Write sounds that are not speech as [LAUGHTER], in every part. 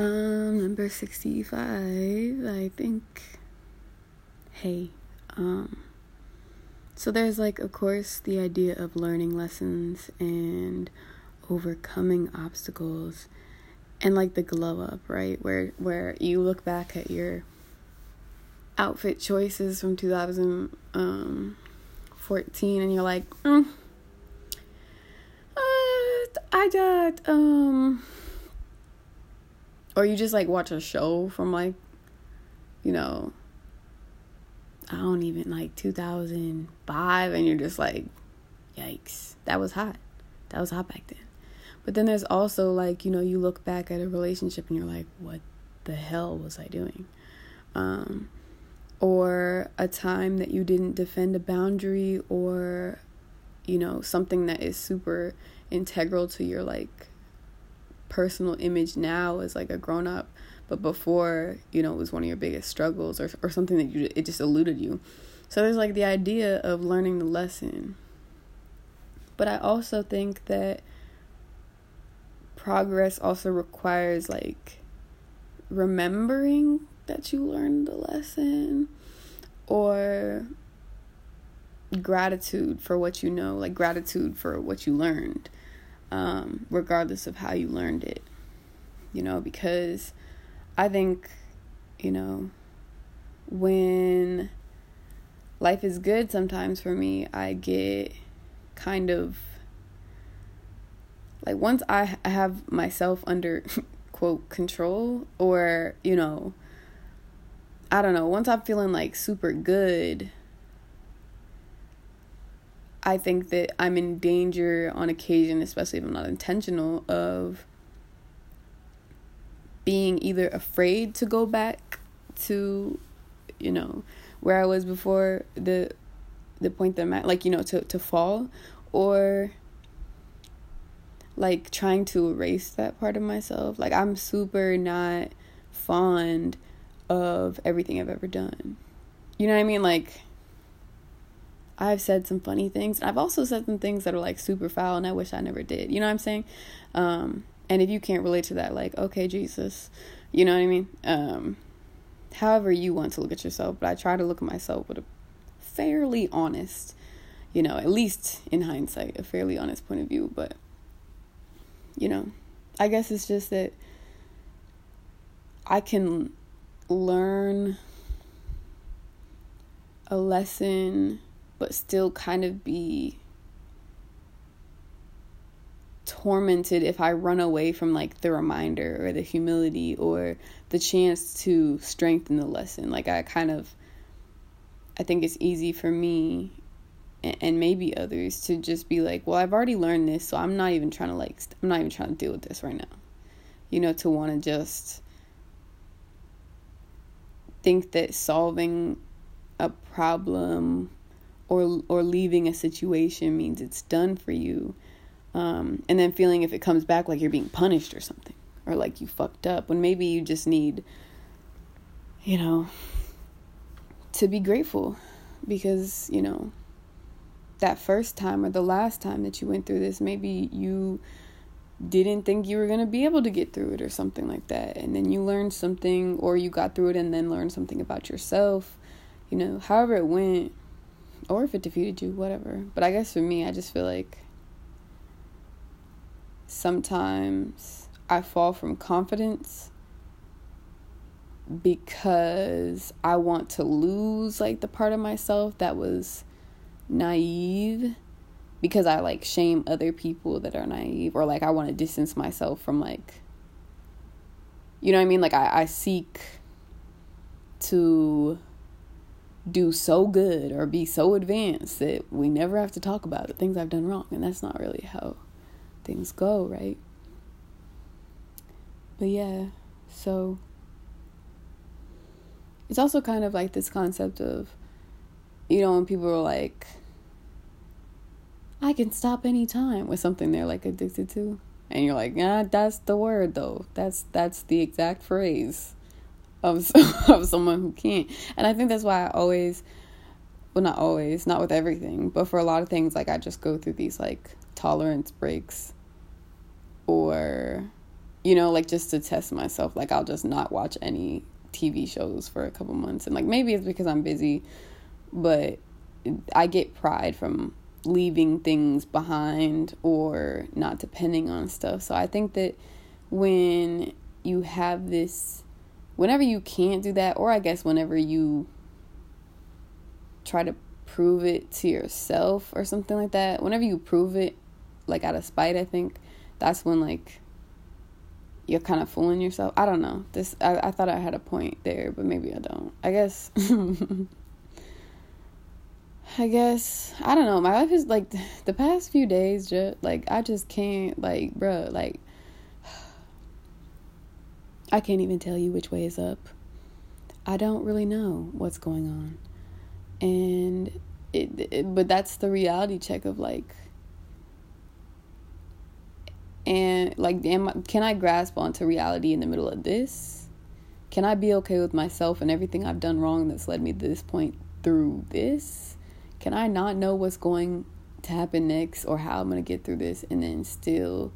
Um, number 65, I think. Hey, um, so there's like, of course, the idea of learning lessons and overcoming obstacles and like the glow up, right? Where where you look back at your outfit choices from 2014 and you're like, mm, uh, I got um or you just like watch a show from like you know I don't even like 2005 and you're just like yikes. That was hot. That was hot back then. But then there's also like you know you look back at a relationship and you're like what the hell was I doing? Um or a time that you didn't defend a boundary or you know something that is super integral to your like personal image now as like a grown up but before you know it was one of your biggest struggles or or something that you it just eluded you. So there's like the idea of learning the lesson. But i also think that progress also requires like remembering that you learned the lesson or gratitude for what you know like gratitude for what you learned um, regardless of how you learned it you know because I think, you know, when life is good sometimes for me, I get kind of like once I have myself under [LAUGHS] quote control or, you know, I don't know, once I'm feeling like super good, I think that I'm in danger on occasion, especially if I'm not intentional, of being either afraid to go back to you know where I was before the the point that I'm at like you know to to fall or like trying to erase that part of myself. Like I'm super not fond of everything I've ever done. You know what I mean? Like I've said some funny things I've also said some things that are like super foul and I wish I never did you know what I'm saying um and if you can't relate to that, like, okay, Jesus, you know what I mean? Um, however you want to look at yourself, but I try to look at myself with a fairly honest, you know, at least in hindsight, a fairly honest point of view. But, you know, I guess it's just that I can learn a lesson, but still kind of be tormented if I run away from like the reminder or the humility or the chance to strengthen the lesson. Like I kind of I think it's easy for me and maybe others to just be like, well, I've already learned this, so I'm not even trying to like I'm not even trying to deal with this right now. You know, to want to just think that solving a problem or or leaving a situation means it's done for you um, and then feeling if it comes back like you're being punished or something or like you fucked up when maybe you just need you know to be grateful. Because you know that first time or the last time that you went through this maybe you didn't think you were going to be able to get through it or something like that. And then you learned something or you got through it and then learned something about yourself you know however it went or if it defeated you whatever. But i guess for me i just feel like sometimes I fall from confidence because I want to lose like the part of myself that was naive because I like shame other people that are naive or like I want to distance myself from like you know what I mean? Like I, I seek to do so good or be so advanced that we never have to talk about the things I've done wrong and that's not really how things go, right? But yeah, so it's also kind of like this concept of, you know, when people are like, I can stop anytime with something they're like addicted to. And you're like, ah, that's the word though. That's that's the exact phrase of [LAUGHS] of someone who can't. And I think that's why I always well not always, not with everything, but for a lot of things like I just go through these like tolerance breaks or you know, like just to test myself. Like I'll just not watch any TV shows for a couple months. And like maybe it's because I'm busy, but I get pride from leaving things behind or not depending on stuff. So I think that when you have this whenever you can't do that or I guess whenever you try to prove it to yourself or something like that, whenever you prove it like out of spite, I think that's when like you're kind of fooling yourself. I don't know. This I, I thought I had a point there, but maybe I don't. I guess [LAUGHS] I guess I don't know. My life is like [SIGHS] the past few days just like I just can't like bruh, like I can't even tell you which way is up. I don't really know what's going on. And it, it but that's the reality check of like and like can I grasp onto reality in the middle of this? Can I be okay with myself and everything I've done wrong that's led me to this point through this? Can I not know what's going to happen next or how I'm going to get through this and then still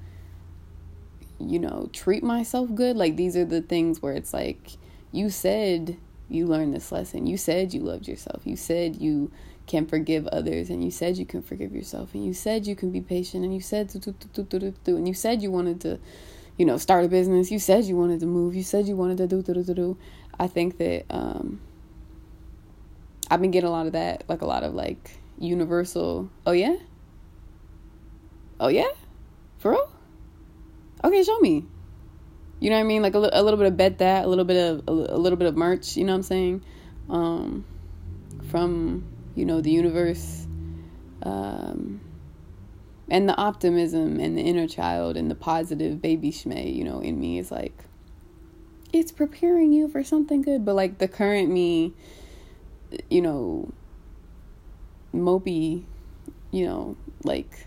you know, treat myself good? Like these are the things where it's like you said you learned this lesson. You said you loved yourself. You said you can forgive others and you said you can forgive yourself and you said you can be patient and you said and you said you wanted to you know start a business you said you wanted to move you said you wanted to do do do do i think that um i've been getting a lot of that like a lot of like universal oh yeah oh yeah for real okay show me. You know what i mean? Like a, a little bit of bet that a little bit of a, a little bit of merch you know what i'm saying? Um from you know, the universe, um, and the optimism and the inner child and the positive baby shmay, you know, in me is like, it's preparing you for something good. But like the current me, you know, mopey, you know, like,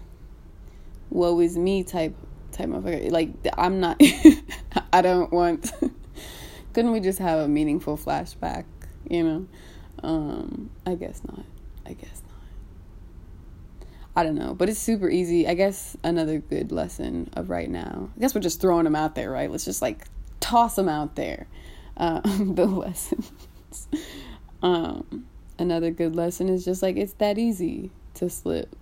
woe is me type type like I'm not [LAUGHS] I don't want [LAUGHS] couldn't we just have a meaningful flashback, you know? Um, I guess not. I guess not. I don't know, but it's super easy. I guess another good lesson of right now. I guess we're just throwing them out there, right? Let's just like toss them out there. Uh, [LAUGHS] the lessons. um, another good lesson is just like it's that easy to slip.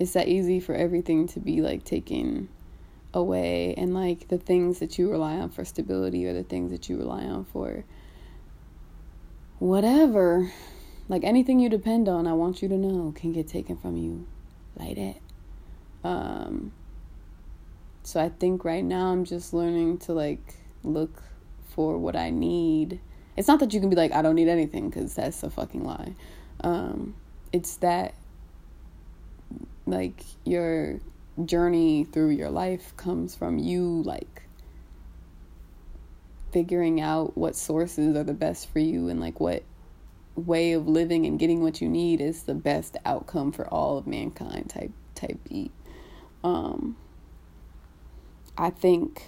It's that easy for everything to be like taken away, and like the things that you rely on for stability or the things that you rely on for whatever like anything you depend on, I want you to know can get taken from you like that. Um so I think right now I'm just learning to like look for what I need. It's not that you can be like I don't need anything cuz that's a fucking lie. Um it's that like your journey through your life comes from you like figuring out what sources are the best for you and like what way of living and getting what you need is the best outcome for all of mankind type type beat. Um, I think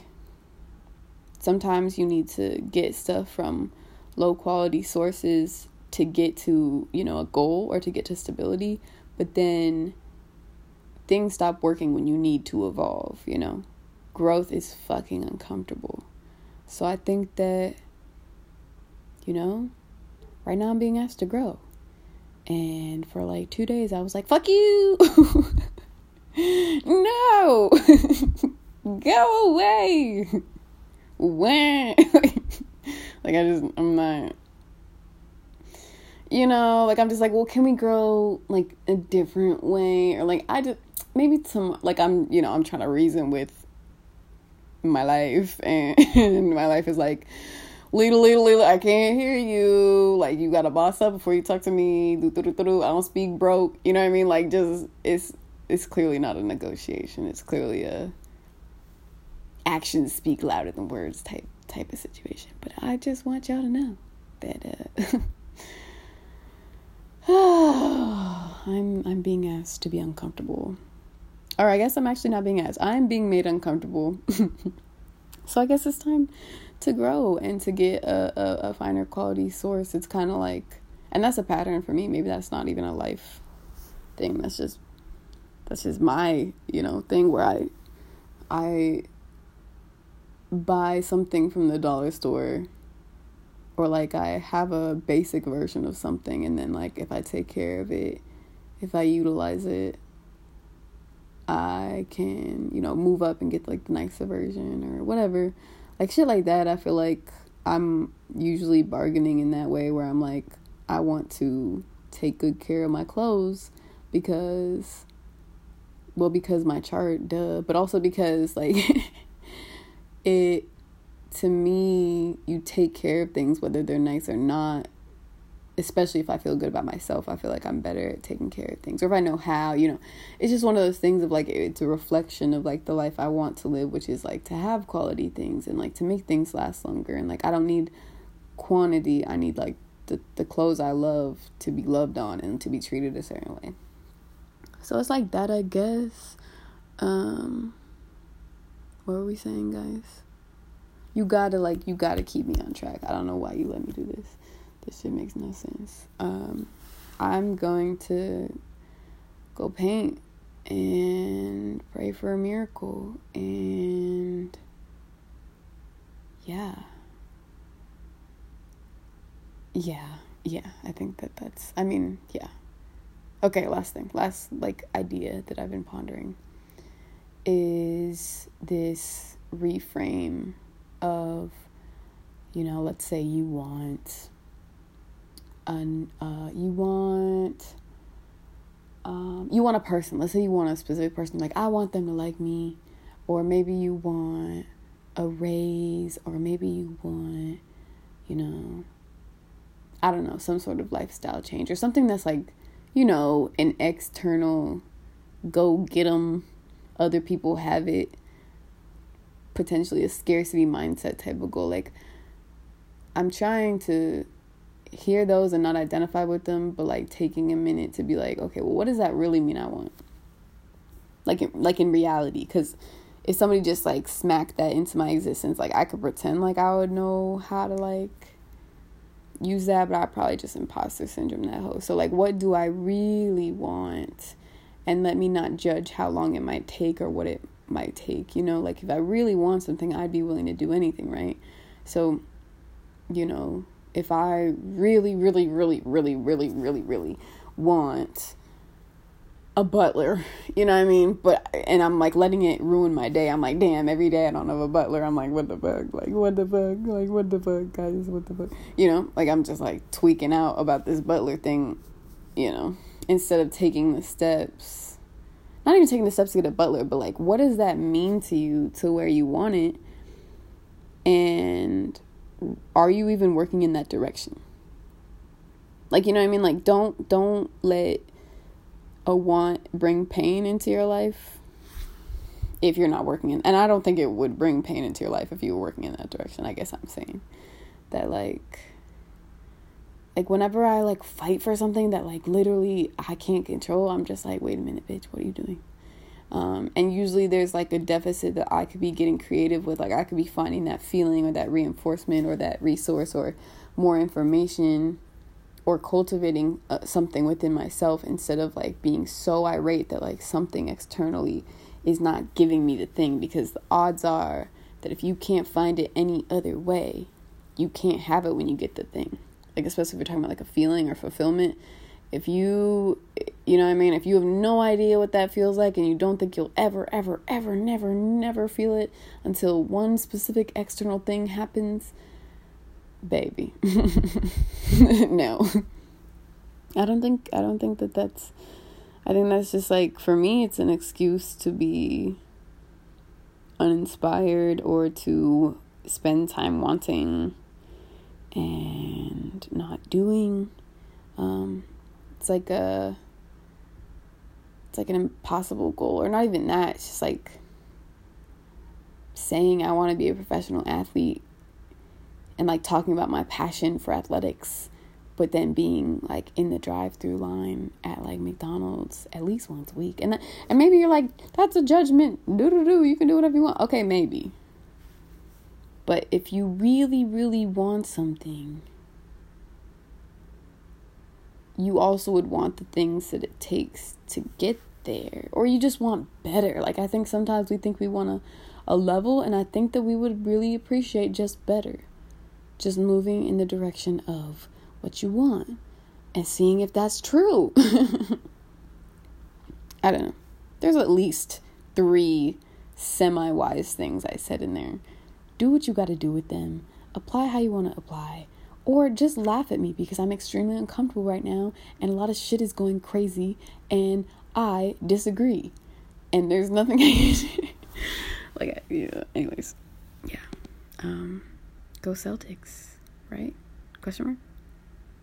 sometimes you need to get stuff from low quality sources to get to, you know, a goal or to get to stability, but then things stop working when you need to evolve, you know. Growth is fucking uncomfortable. So I think that you know, right now I'm being asked to grow. And for like two days, I was like, fuck you. [LAUGHS] no. [LAUGHS] Go away. When? [LAUGHS] like, I just, I'm not. You know, like, I'm just like, well, can we grow like a different way? Or like, I just, maybe some, like, I'm, you know, I'm trying to reason with my life. [LAUGHS] And, my life is like, little, little, little, I can't hear you. Like, you got to boss up before you talk to me. I don't speak broke. You know what I mean? Like, just, it's, it's clearly not a negotiation. It's clearly a actions speak louder than words type, type of situation. But I just want y'all to know that, uh, [SIGHS] I'm, I'm being asked to be uncomfortable. Or I guess I'm actually not being asked. I'm being made uncomfortable. [LAUGHS] so I guess it's time to grow and to get a, a, a finer quality source. It's kind of like, and that's a pattern for me. Maybe that's not even a life thing. That's just that's just my you know thing where I I buy something from the dollar store or like I have a basic version of something and then like if I take care of it, if I utilize it, I can, you know, move up and get like the nicer version or whatever. Like shit like that, I feel like I'm usually bargaining in that way where I'm like I want to take good care of my clothes because well because my chart duh but also because like [LAUGHS] it to me you take care of things whether they're nice or not especially if I feel good about myself, I feel like I'm better at taking care of things. Or if I know how, you know, it's just one of those things of like it's a reflection of like the life I want to live, which is like to have quality things and like to make things last longer. And like I don't need quantity, I need like the, the clothes I love to be loved on and to be treated a certain way. So it's like that, I guess. Um, what were we saying, guys? You gotta like you gotta keep me on track. I don't know why you let me do this. This shit makes no sense. Um, I'm going to go paint and pray for a miracle and yeah yeah yeah i think that that's i mean yeah okay last thing last like idea that i've been pondering is this reframe of you know let's say you want an uh, you want um, you want a person. Let's say you want a specific person. Like I want them to like me, or maybe you want a raise, or maybe you want, you know, I don't know, some sort of lifestyle change or something that's like, you know, an external go get them. Other people have it. Potentially a scarcity mindset type of goal. Like I'm trying to hear those and not identify with them, but like taking a minute to be like, okay, well, what does that really mean? I want, like, in, like in reality, because if somebody just like smacked that into my existence, like I could pretend like I would know how to like use that, but I probably just imposter syndrome that whole. So like, what do I really want? And let me not judge how long it might take or what it might take. You know, like if I really want something, I'd be willing to do anything, right? So, you know, if I really, really, really, really, really, really, really want a butler, [LAUGHS] you know what I mean? But and I'm like letting it ruin my day. I'm like, damn, every day I don't have a butler. I'm like, what the fuck? Like, what the fuck? Like, what the fuck, guys? What the fuck? You know, like I'm just like tweaking out about this butler thing, you know, instead of taking the steps. Not even taking the steps to get a butler, but like, what does that mean to you to where you want it? And are you even working in that direction? Like, you know what I mean? Like, don't don't let a want bring pain into your life if you're not working in and I don't think it would bring pain into your life if you were working in that direction. I guess I'm saying that like like whenever I like fight for something that like literally I can't control, I'm just like, wait a minute, bitch, what are you doing? Um, and usually there's like a deficit that I could be getting creative with. Like I could be finding that feeling or that reinforcement or that resource or more information or cultivating uh, something within myself instead of like being so irate that like something externally is not giving me the thing because the odds are that if you can't find it any other way, you can't have it when you get the thing. Like especially if you're talking about like a feeling or fulfillment, if you you know what I mean, if you have no idea what that feels like and you don't think you'll ever ever ever never never feel it until one specific external thing happens, baby. [LAUGHS] no. I don't think I don't think that that's I think that's just like for me it's an excuse to be uninspired or to spend time wanting and not doing um it's like a it's like an impossible goal or not even that it's just like saying i want to be a professional athlete and like talking about my passion for athletics but then being like in the drive-through line at like McDonald's at least once a week and that, and maybe you're like that's a judgment. Do do do. You can do whatever you want. Okay maybe. But if you really really want something you also would want the things that it takes to get there or you just want better like i think sometimes we think we want to a level and I think that we would really appreciate just better. Just moving in the direction of what you want and seeing if that's true. [LAUGHS] I don't know. There's at least three semi wise things I said in there. Do what you got to do with them, apply how you want to apply, or just laugh at me because I'm extremely uncomfortable right now and a lot of shit is going crazy and I disagree. And there's nothing [LAUGHS] I can do. like, yeah, anyways, yeah. Um, go Celtics, right? Question mark?